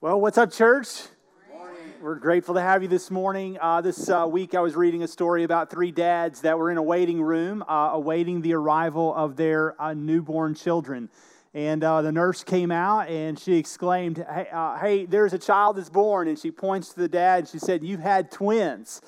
Well, what's up, church? We're grateful to have you this morning. Uh, this uh, week, I was reading a story about three dads that were in a waiting room uh, awaiting the arrival of their uh, newborn children. And uh, the nurse came out and she exclaimed, hey, uh, hey, there's a child that's born. And she points to the dad and she said, You've had twins.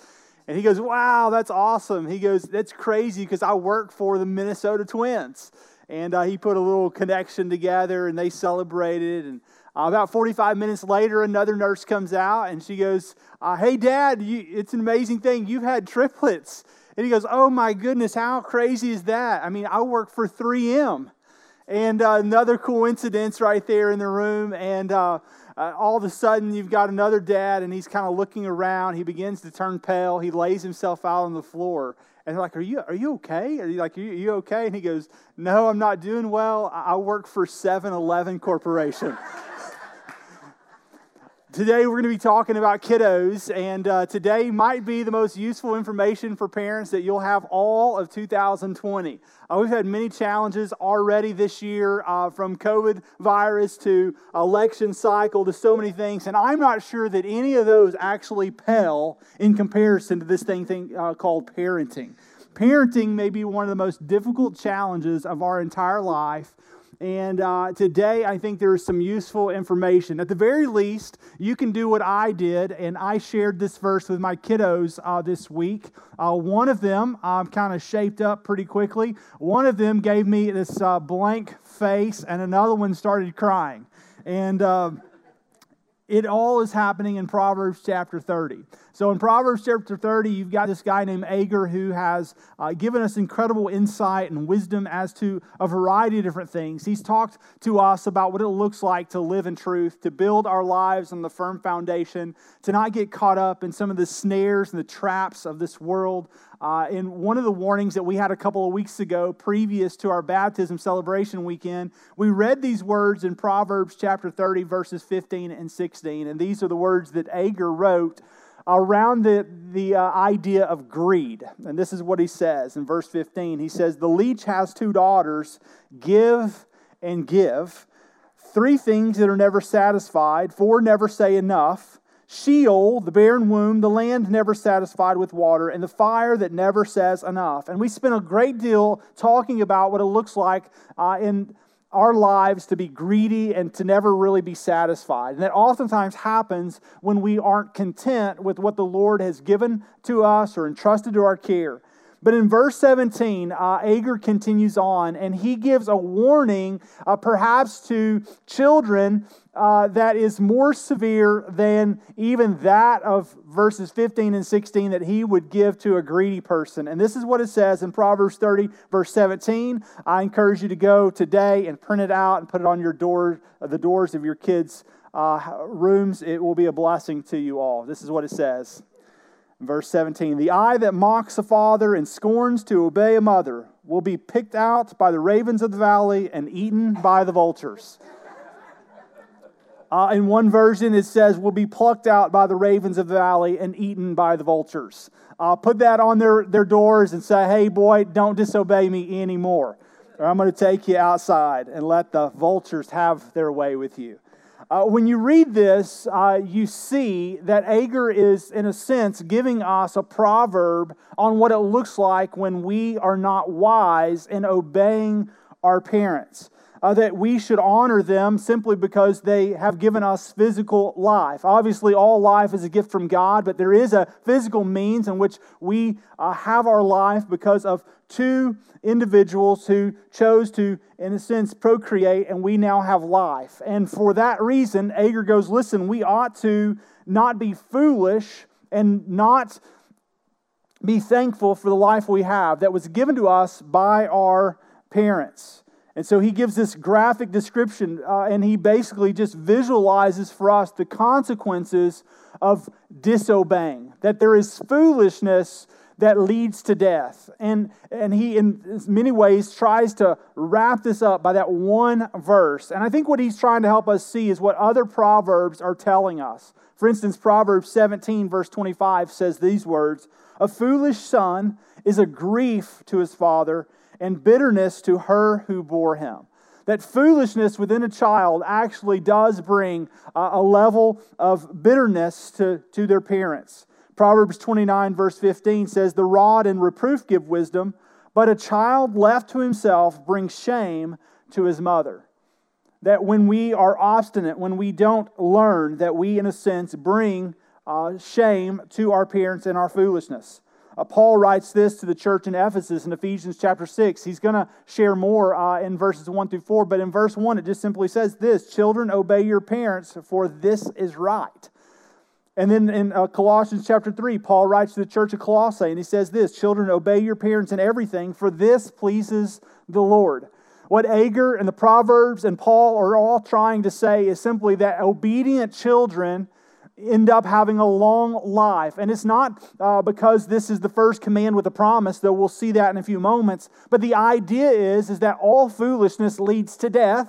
And he goes, Wow, that's awesome. He goes, That's crazy because I work for the Minnesota Twins. And he put a little connection together and they celebrated. And uh, about 45 minutes later, another nurse comes out and she goes, uh, Hey, Dad, you, it's an amazing thing. You've had triplets. And he goes, Oh my goodness, how crazy is that? I mean, I work for 3M. And uh, another coincidence right there in the room. And uh, uh, all of a sudden, you've got another dad, and he's kind of looking around. He begins to turn pale. He lays himself out on the floor. And they're like, Are you, are you okay? Are you like, are you, are you okay? And he goes, No, I'm not doing well. I work for 7 Eleven Corporation. Today, we're going to be talking about kiddos, and uh, today might be the most useful information for parents that you'll have all of 2020. Uh, we've had many challenges already this year, uh, from COVID virus to election cycle to so many things, and I'm not sure that any of those actually pale in comparison to this thing, thing uh, called parenting. Parenting may be one of the most difficult challenges of our entire life and uh, today, I think there is some useful information. At the very least, you can do what I did, and I shared this verse with my kiddos uh, this week. Uh, one of them um, kind of shaped up pretty quickly. One of them gave me this uh, blank face, and another one started crying. And uh, it all is happening in Proverbs chapter 30. So, in Proverbs chapter 30, you've got this guy named Agur who has uh, given us incredible insight and wisdom as to a variety of different things. He's talked to us about what it looks like to live in truth, to build our lives on the firm foundation, to not get caught up in some of the snares and the traps of this world, uh, in one of the warnings that we had a couple of weeks ago, previous to our baptism celebration weekend, we read these words in Proverbs chapter 30, verses 15 and 16. And these are the words that Agur wrote around the, the uh, idea of greed. And this is what he says in verse 15. He says, The leech has two daughters, give and give. Three things that are never satisfied, four never say enough. Sheol, the barren womb, the land never satisfied with water, and the fire that never says enough. And we spent a great deal talking about what it looks like uh, in our lives to be greedy and to never really be satisfied. And that oftentimes happens when we aren't content with what the Lord has given to us or entrusted to our care. But in verse 17, uh, Agur continues on and he gives a warning, uh, perhaps to children, uh, that is more severe than even that of verses 15 and 16 that he would give to a greedy person. And this is what it says in Proverbs 30, verse 17. I encourage you to go today and print it out and put it on your door, the doors of your kids' uh, rooms. It will be a blessing to you all. This is what it says. Verse 17 The eye that mocks a father and scorns to obey a mother will be picked out by the ravens of the valley and eaten by the vultures. Uh, in one version, it says, will be plucked out by the ravens of the valley and eaten by the vultures. Uh, put that on their, their doors and say, hey, boy, don't disobey me anymore. Or I'm going to take you outside and let the vultures have their way with you. Uh, when you read this, uh, you see that Agur is, in a sense, giving us a proverb on what it looks like when we are not wise in obeying our parents. Uh, that we should honor them simply because they have given us physical life. Obviously, all life is a gift from God, but there is a physical means in which we uh, have our life because of two individuals who chose to, in a sense, procreate, and we now have life. And for that reason, Agur goes, Listen, we ought to not be foolish and not be thankful for the life we have that was given to us by our parents. And so he gives this graphic description, uh, and he basically just visualizes for us the consequences of disobeying. That there is foolishness that leads to death. And, and he, in many ways, tries to wrap this up by that one verse. And I think what he's trying to help us see is what other Proverbs are telling us. For instance, Proverbs 17, verse 25 says these words A foolish son is a grief to his father, and bitterness to her who bore him that foolishness within a child actually does bring a level of bitterness to, to their parents. Proverbs 29, verse 15 says, The rod and reproof give wisdom, but a child left to himself brings shame to his mother. That when we are obstinate, when we don't learn, that we, in a sense, bring uh, shame to our parents in our foolishness. Uh, Paul writes this to the church in Ephesus in Ephesians chapter 6. He's going to share more uh, in verses 1 through 4, but in verse 1, it just simply says this Children, obey your parents, for this is right. And then in uh, Colossians chapter 3, Paul writes to the church of Colossae, and he says this Children, obey your parents in everything, for this pleases the Lord. What Agur and the Proverbs and Paul are all trying to say is simply that obedient children end up having a long life. And it's not uh, because this is the first command with a promise, though we'll see that in a few moments. But the idea is, is that all foolishness leads to death.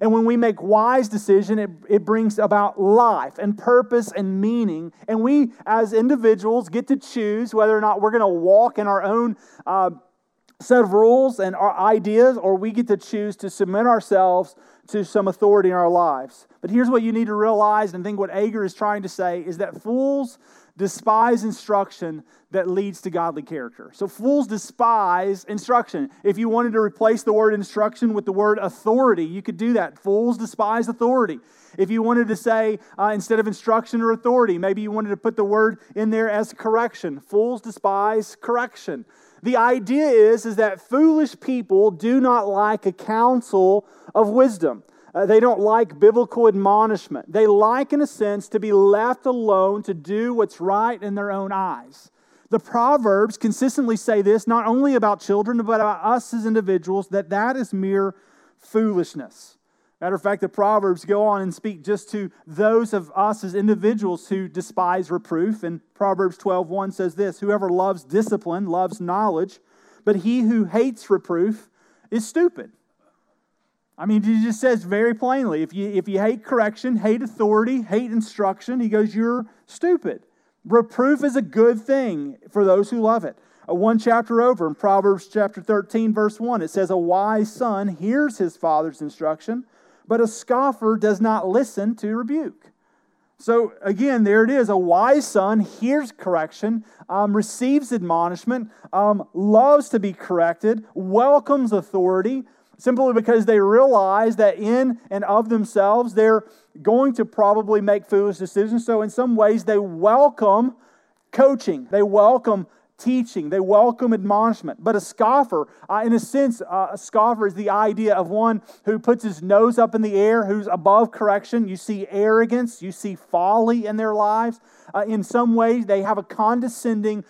And when we make wise decision, it, it brings about life and purpose and meaning. And we, as individuals, get to choose whether or not we're going to walk in our own uh, set of rules and our ideas, or we get to choose to submit ourselves to some authority in our lives. But here's what you need to realize, and think what Agur is trying to say is that fools despise instruction that leads to godly character. So fools despise instruction. If you wanted to replace the word instruction with the word authority, you could do that. Fools despise authority. If you wanted to say uh, instead of instruction or authority, maybe you wanted to put the word in there as correction. Fools despise correction. The idea is, is that foolish people do not like a counsel of wisdom. Uh, they don't like biblical admonishment. They like, in a sense, to be left alone to do what's right in their own eyes. The Proverbs consistently say this, not only about children, but about us as individuals, that that is mere foolishness. Matter of fact, the Proverbs go on and speak just to those of us as individuals who despise reproof. And Proverbs 12:1 says this: Whoever loves discipline loves knowledge, but he who hates reproof is stupid. I mean, he just says very plainly if you, if you hate correction, hate authority, hate instruction, he goes, you're stupid. Reproof is a good thing for those who love it. Uh, one chapter over in Proverbs chapter 13, verse 1, it says, A wise son hears his father's instruction, but a scoffer does not listen to rebuke. So again, there it is. A wise son hears correction, um, receives admonishment, um, loves to be corrected, welcomes authority, simply because they realize that in and of themselves they're going to probably make foolish decisions. So, in some ways, they welcome coaching, they welcome teaching, they welcome admonishment. But a scoffer, uh, in a sense, uh, a scoffer is the idea of one who puts his nose up in the air, who's above correction. You see arrogance, you see folly in their lives. Uh, in some ways, they have a condescending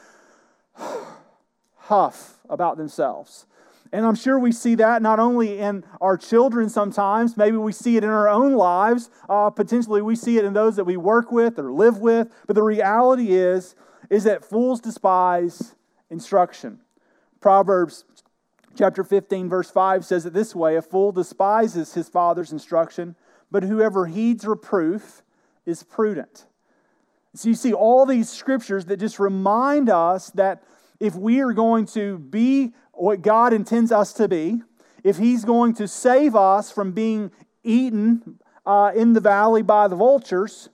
huff about themselves. And I'm sure we see that not only in our children sometimes, maybe we see it in our own lives. Uh, potentially, we see it in those that we work with or live with. But the reality is, is that fools despise instruction. Proverbs chapter 15, verse 5 says it this way A fool despises his father's instruction, but whoever heeds reproof is prudent. So you see all these scriptures that just remind us that if we are going to be what God intends us to be, if He's going to save us from being eaten uh, in the valley by the vultures,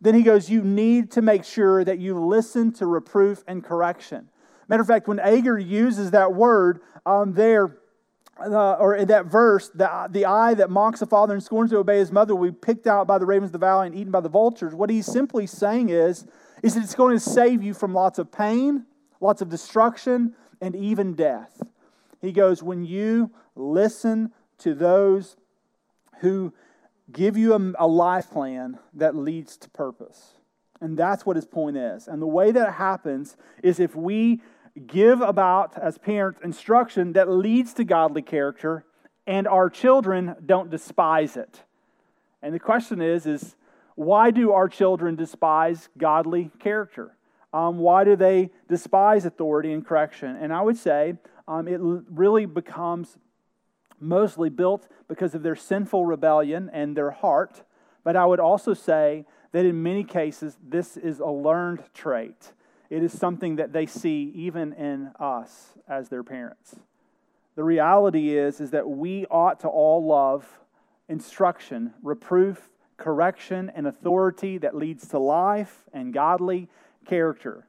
then he goes, You need to make sure that you listen to reproof and correction. Matter of fact, when Agur uses that word um, there, uh, or in that verse, the, the eye that mocks a father and scorns to obey his mother will be picked out by the ravens of the valley and eaten by the vultures. What he's simply saying is, is that it's going to save you from lots of pain, lots of destruction, and even death. He goes, When you listen to those who give you a, a life plan that leads to purpose. And that's what his point is. And the way that it happens is if we give about, as parents, instruction that leads to godly character, and our children don't despise it. And the question is, is why do our children despise godly character? Um, why do they despise authority and correction? And I would say um, it really becomes mostly built because of their sinful rebellion and their heart. But I would also say that in many cases, this is a learned trait. It is something that they see even in us as their parents. the reality is, is that we ought to all love instruction, reproof, correction, and authority that leads to life and godly character.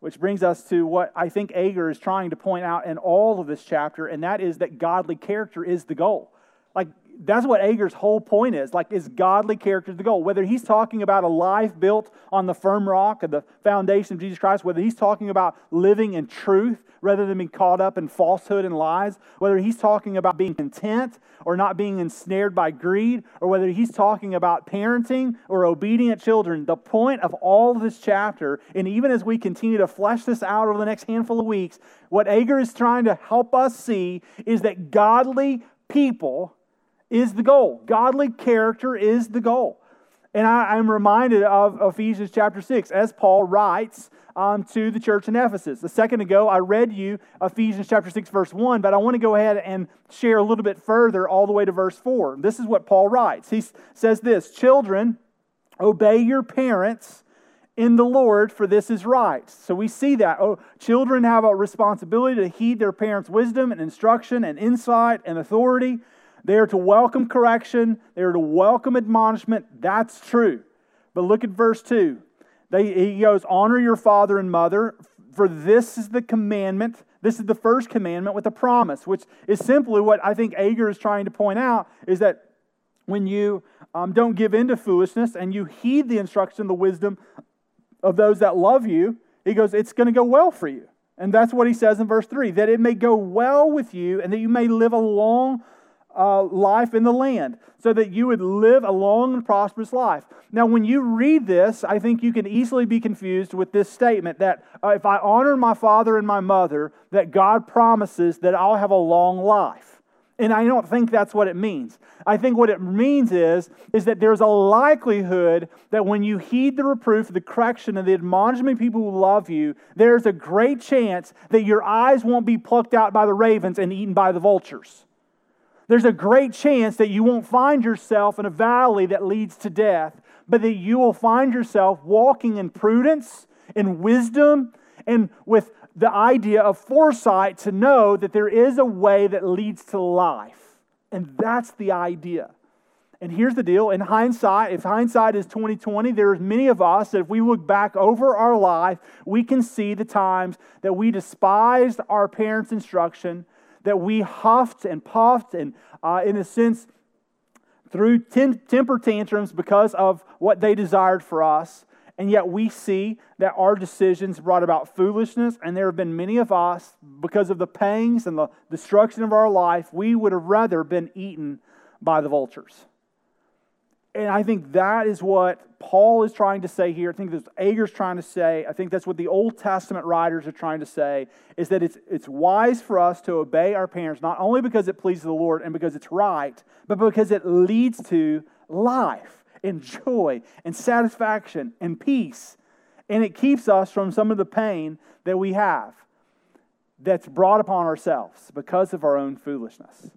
Which brings us to what I think Agur is trying to point out in all of this chapter, and that is that godly character is the goal. Like, that's what Agur's whole point is. Like, is godly character the goal? Whether he's talking about a life built on the firm rock of the foundation of Jesus Christ, whether he's talking about living in truth rather than being caught up in falsehood and lies, whether he's talking about being content or not being ensnared by greed, or whether he's talking about parenting or obedient children, the point of all of this chapter, and even as we continue to flesh this out over the next handful of weeks, what Agur is trying to help us see is that godly people is the goal. Godly character is the goal. And I, am reminded of Ephesians chapter 6 as Paul writes um, to the church in Ephesus. A second ago, I read you Ephesians chapter 6, verse 1, but I want to go ahead and share a little bit further all the way to verse 4. This is what Paul writes. He says this Children, obey your parents in the Lord, for this is right. So we see that. Oh, children have a responsibility to heed their parents' wisdom and instruction and insight and authority. They are to welcome correction, they are to welcome admonishment. That's true. But look at verse 2. They, he goes, Honor your father and mother, for this is the commandment. This is the first commandment with a promise, which is simply what I think Agur is trying to point out is that when you um, don't give in to foolishness and you heed the instruction, the wisdom of those that love you, he goes, it's going to go well for you. And that's what he says in verse 3 that it may go well with you and that you may live a long uh, life in the land so that you would live a long and prosperous life. Now, when you read this, I think you can easily be confused with this statement that uh, if I honor my father and my mother, that God promises that I'll have a long life. And I don't think that's what it means. I think what it means is, is that there's a likelihood that when you heed the reproof, the correction, and the admonishment of people who love you, there's a great chance that your eyes won't be plucked out by the ravens and eaten by the vultures there's a great chance that you won't find yourself in a valley that leads to death, but that you will find yourself walking in prudence, in wisdom, and with the idea of foresight to know that there is a way that leads to life. And that's the idea. And here's the deal in hindsight, if hindsight is 2020, there's many of us that if we look back over our life, we can see the times that we despised our parents' instruction, that we huffed and puffed and, uh, in a sense, threw ten- temper tantrums because of what they desired for us. And yet we see that our decisions brought about foolishness, and there have been many of us, because of the pangs and the destruction of our life, we would have rather been eaten by the vultures. And I think that is what Paul is trying to say here. I think that's Agur's trying to say. I think that's what the Old Testament writers are trying to say is that it's, it's wise for us to obey our parents, not only because it pleases the Lord and because it's right, but because it leads to life and joy and satisfaction and peace. And it keeps us from some of the pain that we have that's brought upon ourselves because of our own foolishness.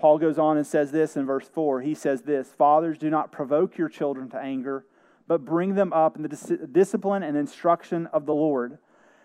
Paul goes on and says this in verse 4. He says this Fathers, do not provoke your children to anger, but bring them up in the dis- discipline and instruction of the Lord.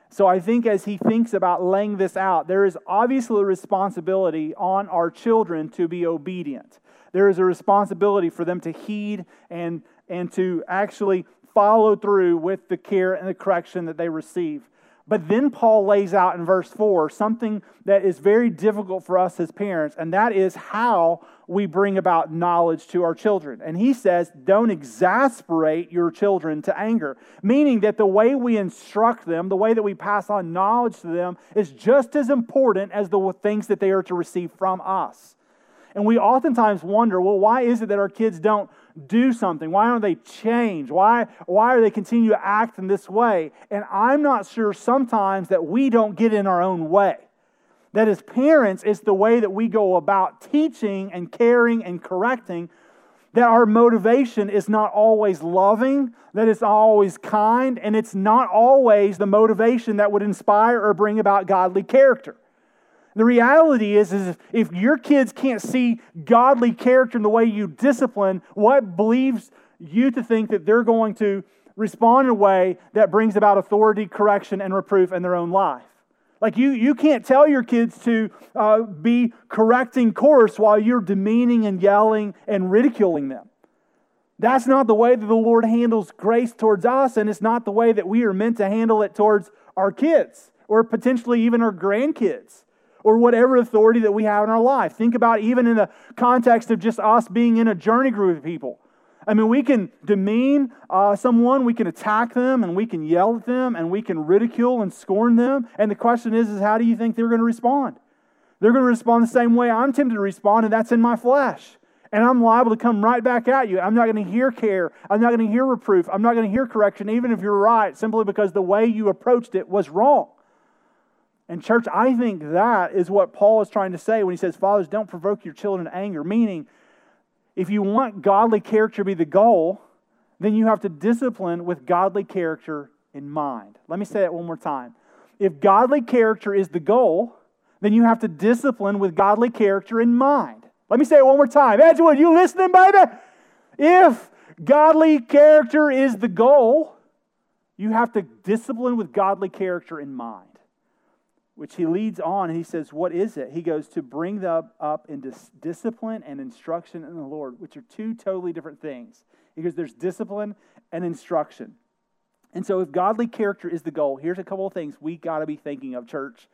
So I think as he thinks about laying this out, there is obviously a responsibility on our children to be obedient. There is a responsibility for them to heed and, and to actually follow through with the care and the correction that they receive. But then Paul lays out in verse 4 something that is very difficult for us as parents, and that is how we bring about knowledge to our children. And he says, Don't exasperate your children to anger, meaning that the way we instruct them, the way that we pass on knowledge to them, is just as important as the things that they are to receive from us. And we oftentimes wonder, well, why is it that our kids don't do something? Why don't they change? Why, why are they continue to act in this way? And I'm not sure sometimes that we don't get in our own way. That as parents, it's the way that we go about teaching and caring and correcting that our motivation is not always loving, that it's always kind, and it's not always the motivation that would inspire or bring about godly character. The reality is, is if your kids can't see godly character in the way you discipline, what believes you to think that they're going to respond in a way that brings about authority, correction, and reproof in their own life? Like you, you can't tell your kids to uh, be correcting course while you're demeaning and yelling and ridiculing them. That's not the way that the Lord handles grace towards us, and it's not the way that we are meant to handle it towards our kids or potentially even our grandkids or whatever authority that we have in our life. Think about even in the context of just us being in a journey group of people. I mean, we can demean uh, someone, we can attack them, and we can yell at them, and we can ridicule and scorn them. And the question is, is how do you think they're going to respond? They're going to respond the same way I'm tempted to respond, and that's in my flesh. And I'm liable to come right back at you. I'm not going to hear care. I'm not going to hear reproof. I'm not going to hear correction, even if you're right, simply because the way you approached it was wrong. And, church, I think that is what Paul is trying to say when he says, Fathers, don't provoke your children to anger, meaning if you want godly character to be the goal, then you have to discipline with godly character in mind. Let me say that one more time. If godly character is the goal, then you have to discipline with godly character in mind. Let me say it one more time. Edgewood, you listening, baby? If godly character is the goal, you have to discipline with godly character in mind which he leads on and he says, What is it? He goes to bring them up in dis- discipline and instruction in the Lord, which are two totally different things. Because there's discipline and instruction. And so, if godly character is the goal, here's a couple of things we got to be thinking of, church.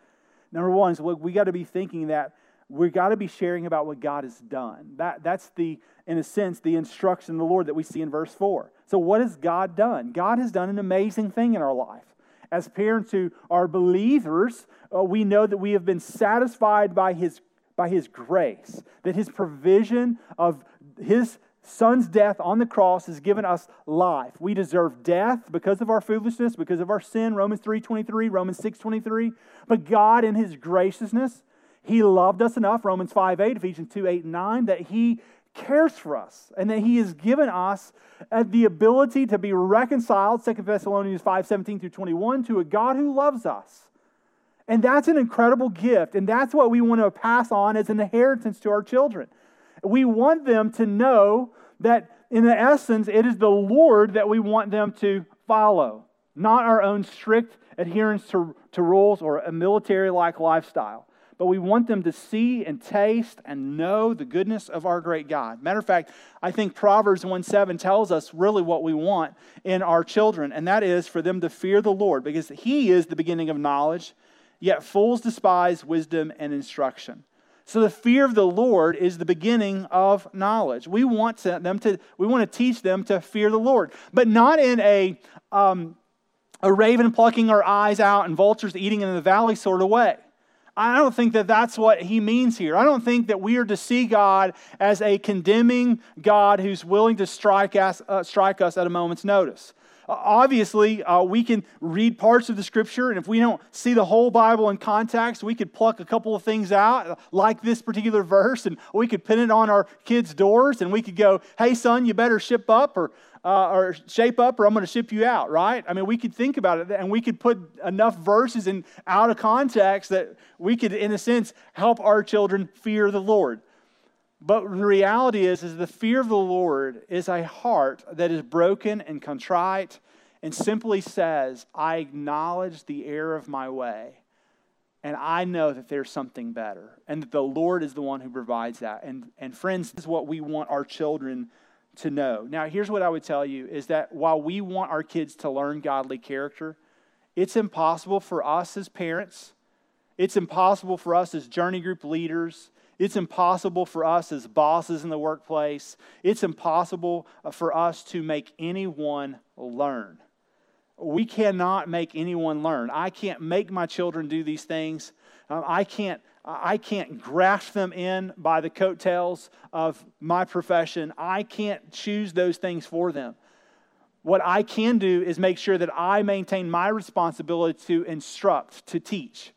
Number one is we got to be thinking that we got to be sharing about what God has done. That, that's the, in a sense, the instruction of the Lord that we see in verse 4. So, what has God done? God has done an amazing thing in our life as parents who are believers, uh, we know that we have been satisfied by his, by his grace, that his provision of his son's death on the cross has given us life. We deserve death because of our foolishness, because of our sin, Romans 3:23, Romans 6:23. But God in his graciousness, he loved us enough, Romans 5:8, Ephesians 2, 8, and 9, that he cares for us and that he has given us uh, the ability to be reconciled 2 thessalonians 5 17 through 21 to a god who loves us. And that's an incredible gift and that's what we want to pass on as an inheritance to our children. We want them to know that in the essence it is the lord that we want them to follow not our own strict adherence to, to rules or a military like lifestyle but we want them to see and taste and know the goodness of our great God. Matter of fact, I think Proverbs 1 7 tells us really what we want in our children, and that is for them to fear the Lord, because He is the beginning of knowledge, yet fools despise wisdom and instruction. So the fear of the Lord is the beginning of knowledge. We want to, them to, we want to teach them to fear the Lord, but not in a um, a raven plucking our eyes out and vultures eating in the valley sort of way. I don't think that that's what he means here. I don't think that we are to see God as a condemning God who's willing to strike us, uh, strike us at a moment's notice. Uh, obviously, uh, we can read parts of the scripture, and if we don't see the whole Bible in context, we could pluck a couple of things out, like this particular verse, and we could pin it on our kids' doors, and we could go, hey, son, you better ship up, or uh, or shape up or I'm going to ship you out, right? I mean, we could think about it and we could put enough verses in out of context that we could, in a sense, help our children fear the Lord. But the reality is, is the fear of the Lord is a heart that is broken and contrite and simply says, I acknowledge the error of my way. And I know that there's something better, and that the Lord is the one who provides that. And, and friends, this is what we want our children to know. Now, here's what I would tell you is that while we want our kids to learn godly character, it's impossible for us as parents, it's impossible for us as journey group leaders, it's impossible for us as bosses in the workplace, it's impossible uh, for us to make anyone learn. We cannot make anyone learn. I can't make my children do these things. Um, I can't I can't grasp them in by the coattails of my profession. I can't choose those things for them. What I can do is make sure that I maintain my responsibility to instruct, to teach.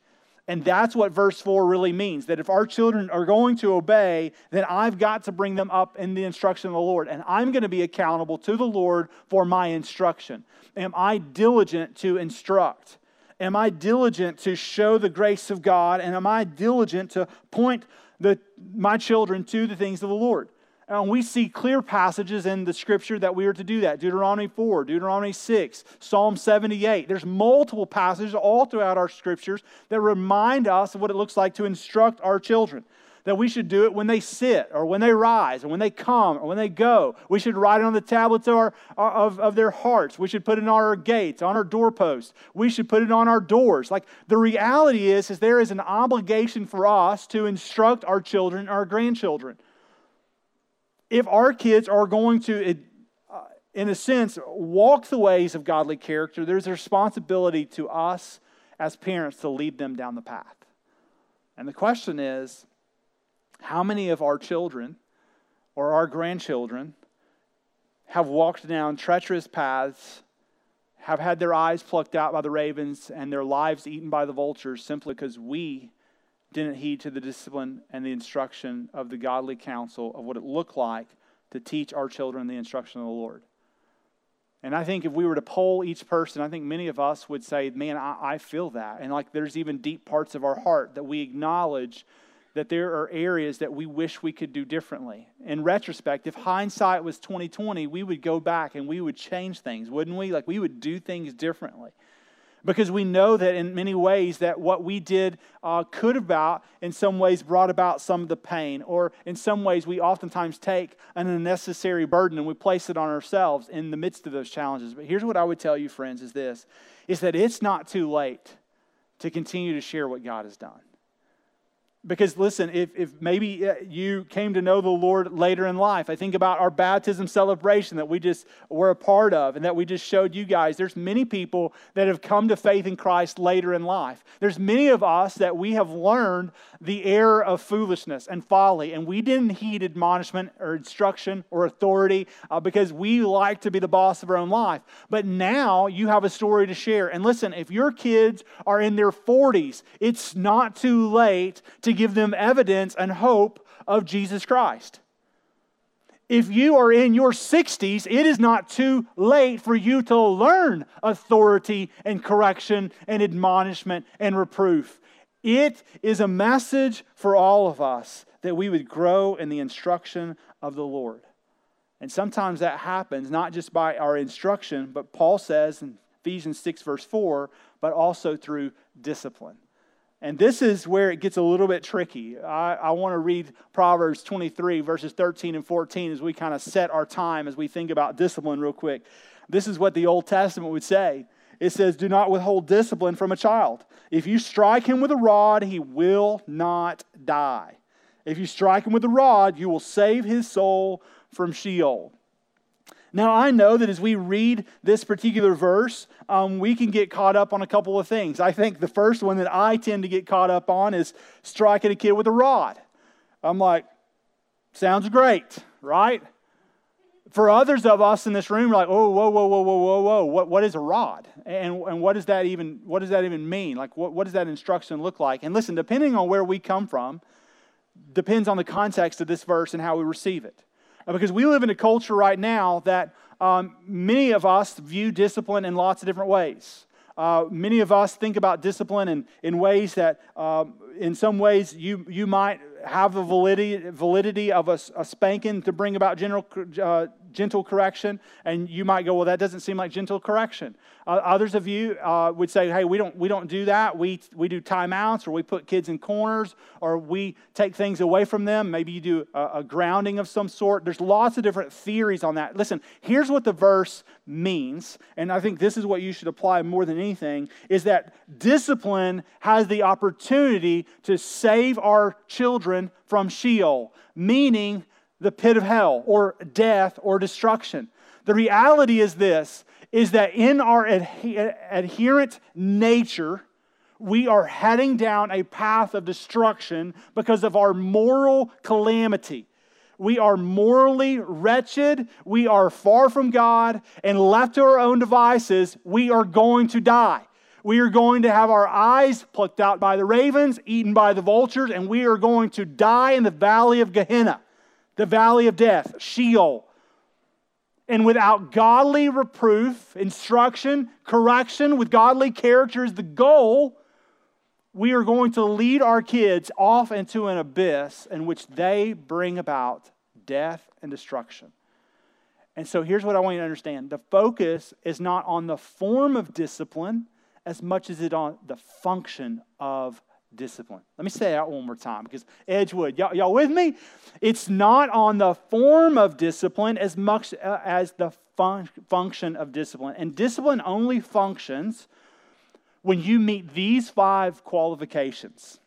And that's what verse 4 really means that if our children are going to obey, then I've got to bring them up in the instruction of the Lord. And I'm going to be accountable to the Lord for my instruction. Am I diligent to instruct? Am I diligent to show the grace of God? And am I diligent to point the, my children to the things of the Lord? And we see clear passages in the scripture that we are to do that. Deuteronomy 4, Deuteronomy 6, Psalm 78. There's multiple passages all throughout our scriptures that remind us of what it looks like to instruct our children. That we should do it when they sit, or when they rise, or when they come, or when they go. We should write it on the tablets of, our, of, of their hearts. We should put it on our gates, on our doorposts. We should put it on our doors. Like the reality is, is there is an obligation for us to instruct our children, our grandchildren if our kids are going to, uh, in a sense, walk the ways of godly character, there's a responsibility to us as parents to lead them down the path. And the question is how many of our children or our grandchildren have walked down treacherous paths, have had their eyes plucked out by the ravens, and their lives eaten by the vultures simply because we didn't heed to the discipline and the instruction of the godly counsel of what it looked like to teach our children the instruction of the Lord. And I think if we were to poll each person, I think many of us would say, Man, I, I feel that. And like there's even deep parts of our heart that we acknowledge that there are areas that we wish we could do differently. In retrospect, if hindsight was 2020, we would go back and we would change things, wouldn't we? Like we would do things differently because we know that in many ways that what we did uh, could about in some ways brought about some of the pain or in some ways we oftentimes take an unnecessary burden and we place it on ourselves in the midst of those challenges but here's what i would tell you friends is this is that it's not too late to continue to share what god has done because listen, if, if maybe uh, you came to know the Lord later in life, I think about our baptism celebration that we just were a part of and that we just showed you guys. There's many people that have come to faith in Christ later in life. There's many of us that we have learned the error of foolishness and folly, and we didn't heed admonishment or instruction or authority uh, because we like to be the boss of our own life. But now you have a story to share. And listen, if your kids are in their 40s, it's not too late to give them evidence and hope of Jesus Christ. If you are in your 60s, it is not too late for you to learn authority and correction and admonishment and reproof. It is a message for all of us that we would grow in the instruction of the Lord. And sometimes that happens not just by our instruction, but Paul says in Ephesians 6, verse 4, but also through discipline. And this is where it gets a little bit tricky. I, I want to read Proverbs 23, verses 13 and 14, as we kind of set our time as we think about discipline, real quick. This is what the Old Testament would say it says, Do not withhold discipline from a child. If you strike him with a rod, he will not die. If you strike him with a rod, you will save his soul from Sheol. Now, I know that as we read this particular verse, um, we can get caught up on a couple of things. I think the first one that I tend to get caught up on is striking a kid with a rod. I'm like, sounds great, right? For others of us in this room, we're like, oh, whoa, whoa, whoa, whoa, whoa, whoa, what, what is a rod? And, and what does that even what does that even mean? Like, what, what does that instruction look like? And listen, depending on where we come from, depends on the context of this verse and how we receive it. Uh, because we live in a culture right now that um, many of us view discipline in lots of different ways. Uh, many of us think about discipline in, in ways that, um, in some ways, you, you might have the validity, validity of a, a spanking to bring about general, uh, gentle correction, and you might go, well, that doesn't seem like gentle correction. Uh, others of you uh, would say, hey, we don't, we don't do that. We, we do timeouts, or we put kids in corners, or we take things away from them. Maybe you do a, a grounding of some sort. There's lots of different theories on that. Listen, here's what the verse means, and I think this is what you should apply more than anything, is that discipline has the opportunity to save our children from Sheol, meaning the pit of hell or death or destruction. The reality is this is that in our adhe- adherent nature, we are heading down a path of destruction because of our moral calamity. We are morally wretched. We are far from God. And left to our own devices, we are going to die. We are going to have our eyes plucked out by the ravens, eaten by the vultures, and we are going to die in the valley of Gehenna, the valley of death, Sheol. And without godly reproof, instruction, correction, with godly character as the goal, we are going to lead our kids off into an abyss in which they bring about death and destruction. And so here's what I want you to understand the focus is not on the form of discipline as much as it on the function of discipline. Let me say that one more time because Edgewood, y'all, y'all with me? It's not on the form of discipline as much uh, as the fun- function of discipline. And discipline only functions when you meet these five qualifications.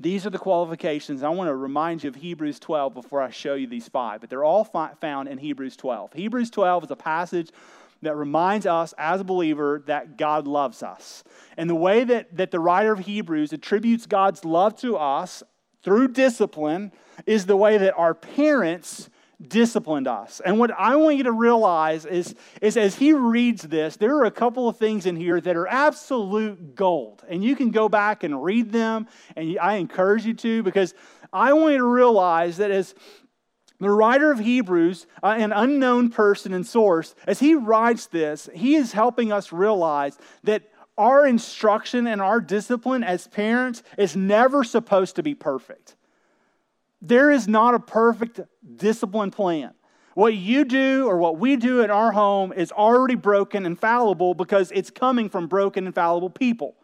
These are the qualifications. I want to remind you of Hebrews 12 before I show you these five, but they're all fi- found in Hebrews 12. Hebrews 12 is a passage that reminds us as a believer that God loves us. And the way that, that the writer of Hebrews attributes God's love to us through discipline is the way that our parents disciplined us. And what I want you to realize is, is as he reads this, there are a couple of things in here that are absolute gold. And you can go back and read them, and I encourage you to, because I want you to realize that as the writer of Hebrews, uh, an unknown person and source, as he writes this, he is helping us realize that our instruction and our discipline as parents is never supposed to be perfect. There is not a perfect discipline plan. What you do or what we do in our home is already broken and fallible because it's coming from broken and fallible people.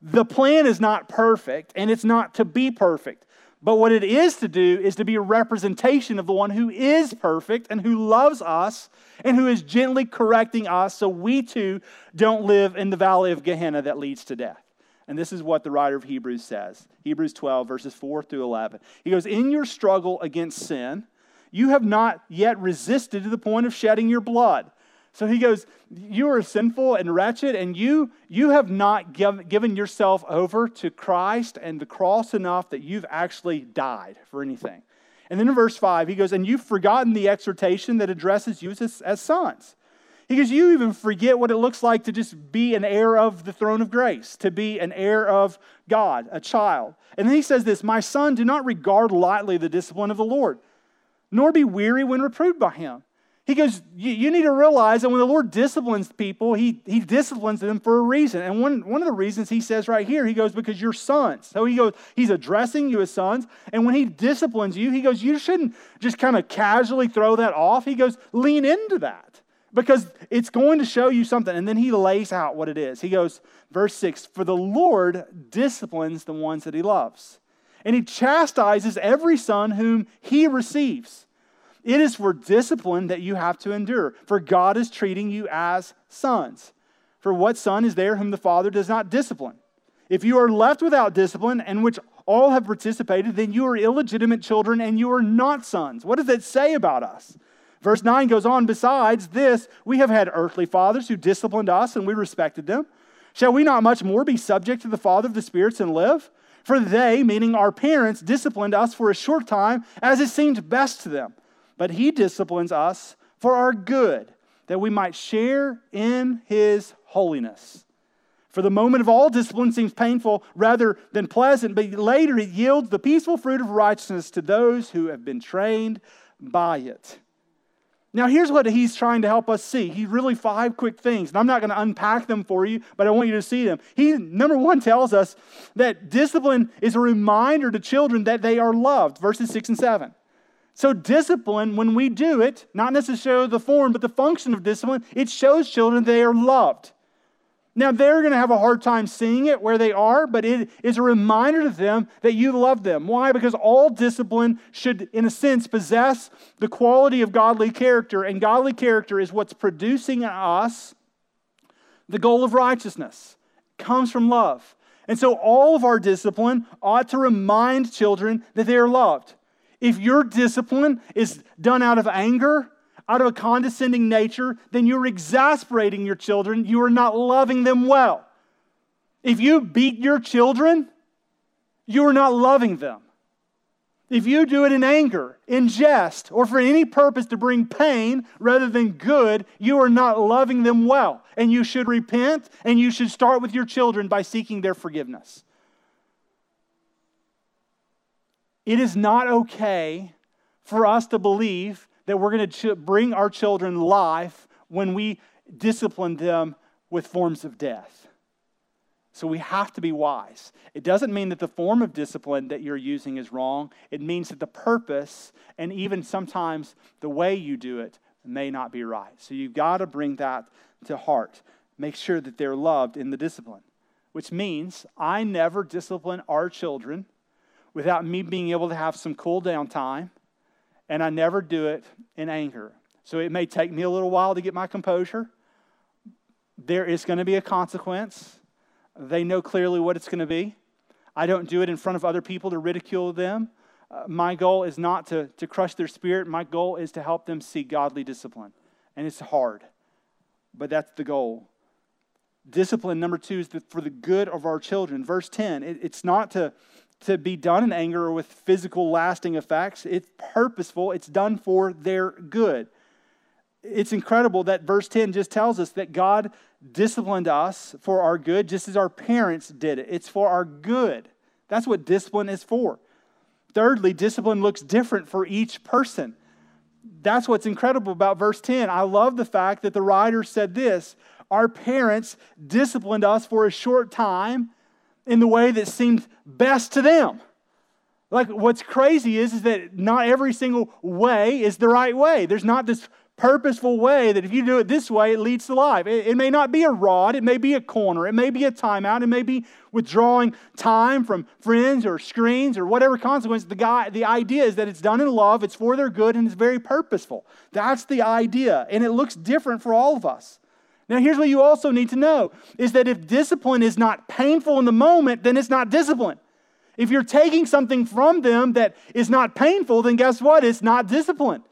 The plan is not perfect and it's not to be perfect. But what it is to do is to be a representation of the one who is perfect and who loves us and who is gently correcting us so we too don't live in the valley of Gehenna that leads to death. And this is what the writer of Hebrews says Hebrews 12, verses 4 through 11. He goes, In your struggle against sin, you have not yet resisted to the point of shedding your blood. So he goes, You are sinful and wretched, and you, you have not give, given yourself over to Christ and the cross enough that you've actually died for anything. And then in verse 5, he goes, And you've forgotten the exhortation that addresses you as, as sons. He goes, You even forget what it looks like to just be an heir of the throne of grace, to be an heir of God, a child. And then he says this My son, do not regard lightly the discipline of the Lord, nor be weary when reproved by him. He goes, You need to realize that when the Lord disciplines people, he, he disciplines them for a reason. And one, one of the reasons he says right here, he goes, Because you're sons. So he goes, He's addressing you as sons. And when he disciplines you, he goes, You shouldn't just kind of casually throw that off. He goes, Lean into that because it's going to show you something. And then he lays out what it is. He goes, verse 6 For the Lord disciplines the ones that he loves, and he chastises every son whom he receives. It is for discipline that you have to endure, for God is treating you as sons. For what son is there whom the Father does not discipline? If you are left without discipline, and which all have participated, then you are illegitimate children and you are not sons. What does that say about us? Verse 9 goes on, besides this, we have had earthly fathers who disciplined us and we respected them. Shall we not much more be subject to the Father of the spirits and live? For they, meaning our parents, disciplined us for a short time as it seemed best to them. But he disciplines us for our good, that we might share in his holiness. For the moment of all discipline seems painful rather than pleasant, but later it yields the peaceful fruit of righteousness to those who have been trained by it. Now, here's what he's trying to help us see. He's really five quick things, and I'm not going to unpack them for you, but I want you to see them. He, number one, tells us that discipline is a reminder to children that they are loved, verses six and seven. So, discipline, when we do it, not necessarily the form, but the function of discipline, it shows children they are loved. Now, they're going to have a hard time seeing it where they are, but it is a reminder to them that you love them. Why? Because all discipline should, in a sense, possess the quality of godly character, and godly character is what's producing in us the goal of righteousness. It comes from love. And so, all of our discipline ought to remind children that they are loved. If your discipline is done out of anger, out of a condescending nature, then you're exasperating your children. You are not loving them well. If you beat your children, you are not loving them. If you do it in anger, in jest, or for any purpose to bring pain rather than good, you are not loving them well. And you should repent and you should start with your children by seeking their forgiveness. It is not okay for us to believe that we're going to bring our children life when we discipline them with forms of death. So we have to be wise. It doesn't mean that the form of discipline that you're using is wrong. It means that the purpose and even sometimes the way you do it may not be right. So you've got to bring that to heart. Make sure that they're loved in the discipline, which means I never discipline our children without me being able to have some cool down time, and I never do it in anger. So it may take me a little while to get my composure. There is going to be a consequence. They know clearly what it's going to be. I don't do it in front of other people to ridicule them. Uh, my goal is not to, to crush their spirit. My goal is to help them see godly discipline. And it's hard, but that's the goal. Discipline, number two, is the, for the good of our children. Verse 10, it, it's not to, to be done in anger or with physical lasting effects, it's purposeful, it's done for their good. It's incredible that verse 10 just tells us that God disciplined us for our good, just as our parents did it. It's for our good. That's what discipline is for. Thirdly, discipline looks different for each person. That's what's incredible about verse 10. I love the fact that the writer said this Our parents disciplined us for a short time in the way that seemed best to them. Like, what's crazy is, is that not every single way is the right way. There's not this purposeful way that if you do it this way, it leads to life. It, it, may not be a rod, it may be a corner, it may be a timeout, it may be withdrawing time from friends or screens or whatever consequence. The, guy, the idea is that it's done in love, it's for their good, and it's very purposeful. That's the idea, and it looks different for all of us. Now, here's what you also need to know is that if discipline is not painful in the moment, then it's not discipline. If you're taking something from them that is not painful, then guess what? It's not discipline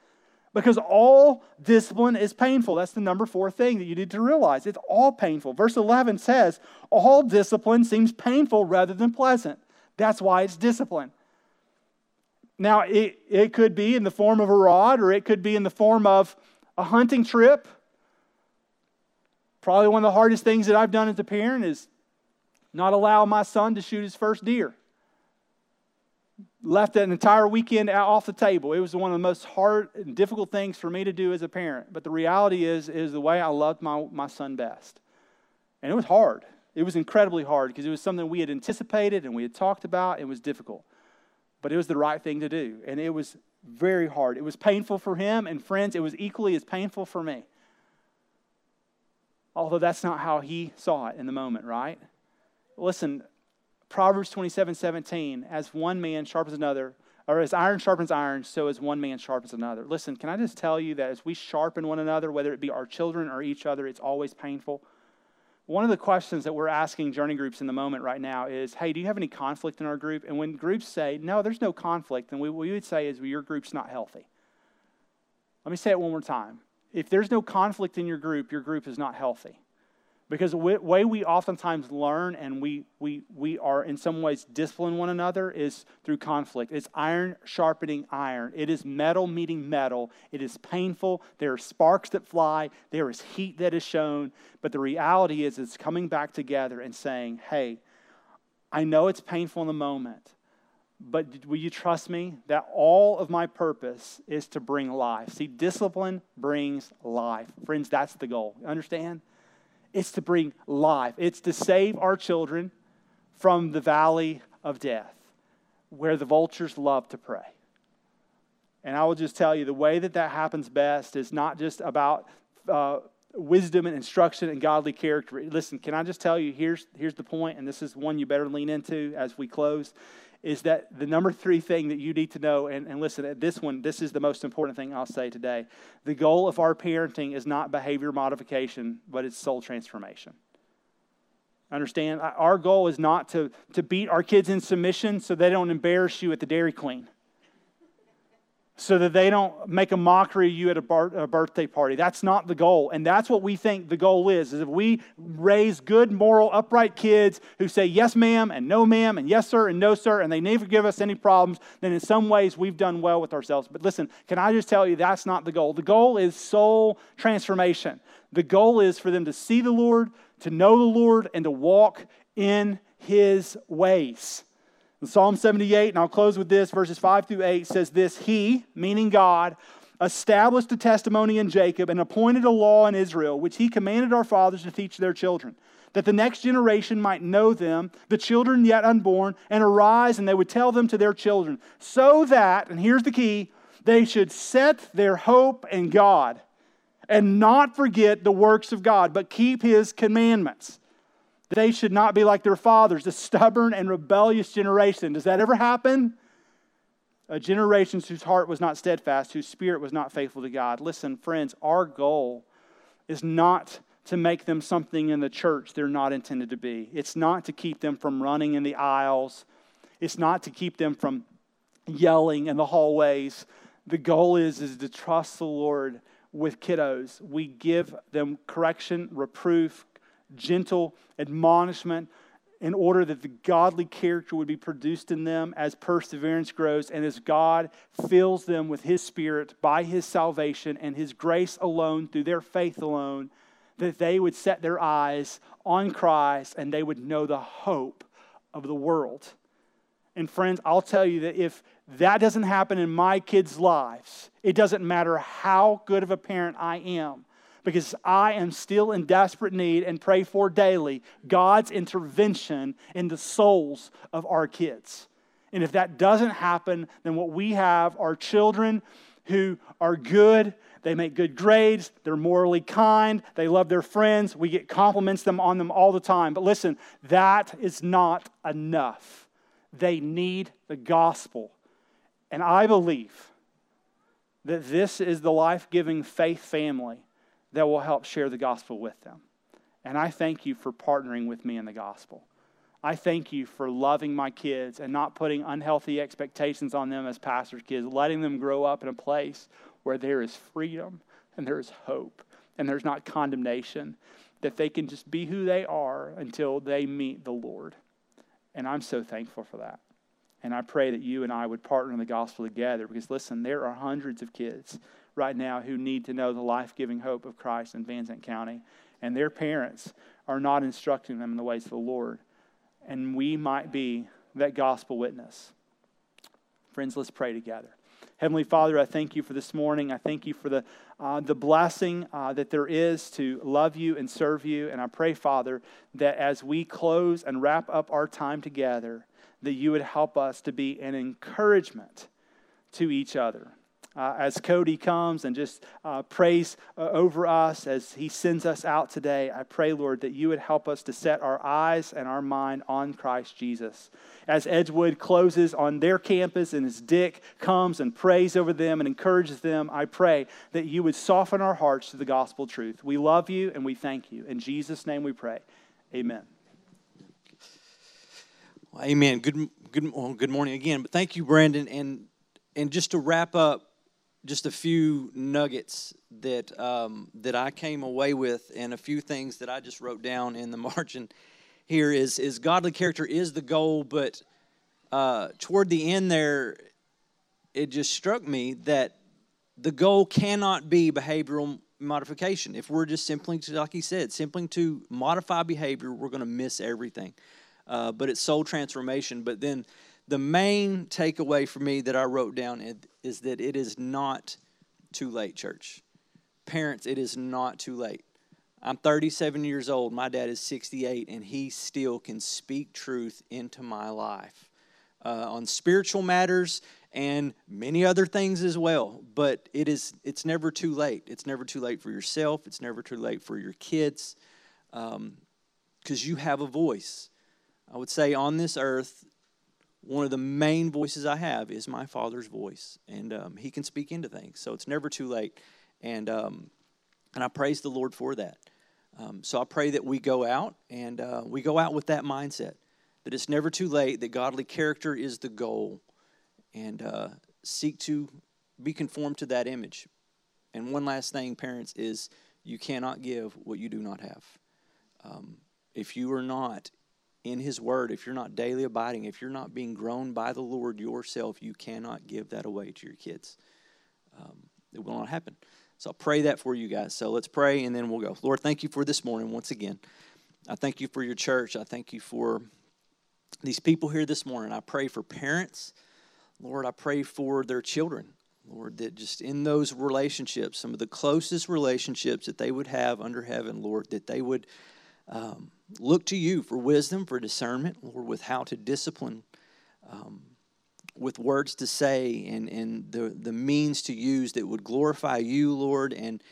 because all discipline is painful. That's the number four thing that you need to realize. It's all painful. Verse 11 says, All discipline seems painful rather than pleasant. That's why it's discipline. Now, it, it could be in the form of a rod, or it could be in the form of a hunting trip. Probably one of the hardest things that I've done as a parent is not allow my son to shoot his first deer left an entire weekend off the table. It was one of the most hard and difficult things for me to do as a parent. But the reality is, is the way I loved my, my son best. And it was hard. It was incredibly hard because it was something we had anticipated and we had talked about. It was difficult. But it was the right thing to do. And it was very hard. It was painful for him and friends. It was equally as painful for me. Although that's not how he saw it in the moment, right? Listen, Proverbs 27 17, as one man sharpens another, or as iron sharpens iron, so as one man sharpens another. Listen, can I just tell you that as we sharpen one another, whether it be our children or each other, it's always painful? One of the questions that we're asking journey groups in the moment right now is hey, do you have any conflict in our group? And when groups say, no, there's no conflict, then we, what we would say is well, your group's not healthy. Let me say it one more time. If there's no conflict in your group, your group is not healthy. Because the way we oftentimes learn and we, we, we are in some ways discipline one another is through conflict. It's iron sharpening iron. It is metal meeting metal. It is painful. There are sparks that fly. There is heat that is shown. But the reality is, it's coming back together and saying, hey, I know it's painful in the moment, but will you trust me that all of my purpose is to bring life? See, discipline brings life. Friends, that's the goal. Understand? It's to bring life, it's to save our children from the valley of death where the vultures love to prey. And I will just tell you the way that that happens best is not just about uh, wisdom and instruction and godly character. Listen, can I just tell you here's, here's the point, and this is one you better lean into as we close is that the number three thing that you need to know, and, and listen, uh, this one, this is the most important thing I'll say today. The goal of our parenting is not behavior modification, but it's soul transformation. Understand? Our goal is not to, to beat our kids in submission so they don't embarrass you at the Dairy Queen so that they don't make a mockery of you at a, bar- a, birthday party. That's not the goal. And that's what we think the goal is, is if we raise good, moral, upright kids who say yes, ma'am, and no, ma'am, and yes, sir, and no, sir, and they never give us any problems, then in some ways we've done well with ourselves. But listen, can I just tell you that's not the goal. The goal is soul transformation. The goal is for them to see the Lord, to know the Lord, and to walk in his ways. In Psalm 78, and I'll close with this, verses 5 through 8 says this He, meaning God, established a testimony in Jacob, and appointed a law in Israel, which he commanded our fathers to teach their children, that the next generation might know them, the children yet unborn, and arise, and they would tell them to their children, so that, and here's the key, they should set their hope in God and not forget the works of God, but keep his commandments. They should not be like their fathers, a stubborn and rebellious generation. Does that ever happen? A generation whose heart was not steadfast, whose spirit was not faithful to God. Listen, friends, our goal is not to make them something in the church they're not intended to be. It's not to keep them from running in the aisles. It's not to keep them from yelling in the hallways. The goal is, is to trust the Lord with kiddos. We give them correction, reproof, gentle admonishment in order that the godly character would be produced in them as perseverance grows and as God fills them with His Spirit by His salvation and His grace alone through their faith alone, that they would set their eyes on Christ and they would know the hope of the world. And friends, I'll tell you that if that doesn't happen in my kids' lives, it doesn't matter how good of a parent I am because I am still in desperate need and pray for daily God's intervention in the souls of our kids. And if that doesn't happen, then what we have are children who are good. They make good grades. They're morally kind. They love their friends. We get compliments them on them all the time. But listen, that is not enough. They need the gospel. And I believe that this is the life giving faith family that will help share the gospel with them. And I thank you for partnering with me in the gospel. I thank you for loving my kids and not putting unhealthy expectations on them as pastors' kids, letting them grow up in a place where there is freedom and there is hope and there's not condemnation, that they can just be who they are until they meet the Lord. And I'm so thankful for that. And I pray that you and I would partner in the gospel together because, listen, there are hundreds of kids right now who need to know the life giving hope of Christ in Van Zandt County. And their parents are not instructing them in the ways of the Lord. And we might be that gospel witness. Friends, let's pray together. Heavenly Father, I thank you for this morning. I thank you for the, uh, the blessing uh, that there is to love you and serve you. And I pray, Father, that as we close and wrap up our time together, that you would help us to be an encouragement to each other uh, as Cody comes and just uh, prays uh, over us as he sends us out today, I pray, Lord, that you would help us to set our eyes and our mind on Christ Jesus. As Edgewood closes on their campus and as Dick comes and prays over them and encourages them, I pray that you would soften our hearts to the gospel truth. We love you and we thank you. In Jesus' name we pray. Amen. Amen. Good, good, well, good morning again. But thank you, Brandon. And and just to wrap up just a few nuggets that um, that I came away with, and a few things that I just wrote down in the margin. Here is is godly character is the goal, but uh, toward the end there, it just struck me that the goal cannot be behavioral modification. If we're just simply, to, like he said, simply to modify behavior, we're going to miss everything. Uh, but it's soul transformation. But then the main takeaway for me that I wrote down is that it is not too late, church. Parents, it is not too late. I'm 37 years old. My dad is 68, and he still can speak truth into my life uh, on spiritual matters and many other things as well. But it is it's never too late. It's never too late for yourself. It's never too late for your kids, because um, you have a voice. I would say on this earth, one of the main voices I have is my father's voice, and um, he can speak into things. So it's never too late, and um, and I praise the Lord for that. Um, so I pray that we go out and uh, we go out with that mindset that it's never too late. That godly character is the goal, and uh, seek to be conformed to that image. And one last thing, parents, is you cannot give what you do not have. Um, if you are not in His Word, if you're not daily abiding, if you're not being grown by the Lord yourself, you cannot give that away to your kids. Um, it will not happen. So I'll pray that for you guys. So let's pray and then we'll go. Lord, thank you for this morning once again. I thank you for your church. I thank you for these people here this morning. I pray for parents. Lord, I pray for their children. Lord, that just in those relationships, some of the closest relationships that they would have under heaven, Lord, that they would um, look to you for wisdom, for discernment, Lord, with how to discipline, um, with words to say, and, and the, the means to use that would glorify you, Lord, and,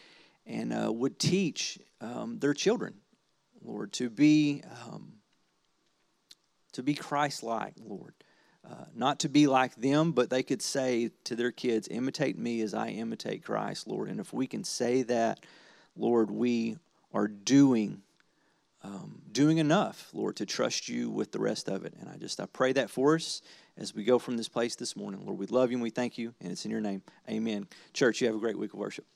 and uh, would teach um, their children, Lord, to be, um, to be Christ like, Lord. Uh, not to be like them, but they could say to their kids, imitate me as I imitate Christ, Lord. And if we can say that, Lord, we are doing um, doing enough, Lord, to trust you with the rest of it. And I just I pray that for us as we go from this place this morning. Lord, we love you and we thank you, and it's in your name. Amen. Church, you have a great week of worship.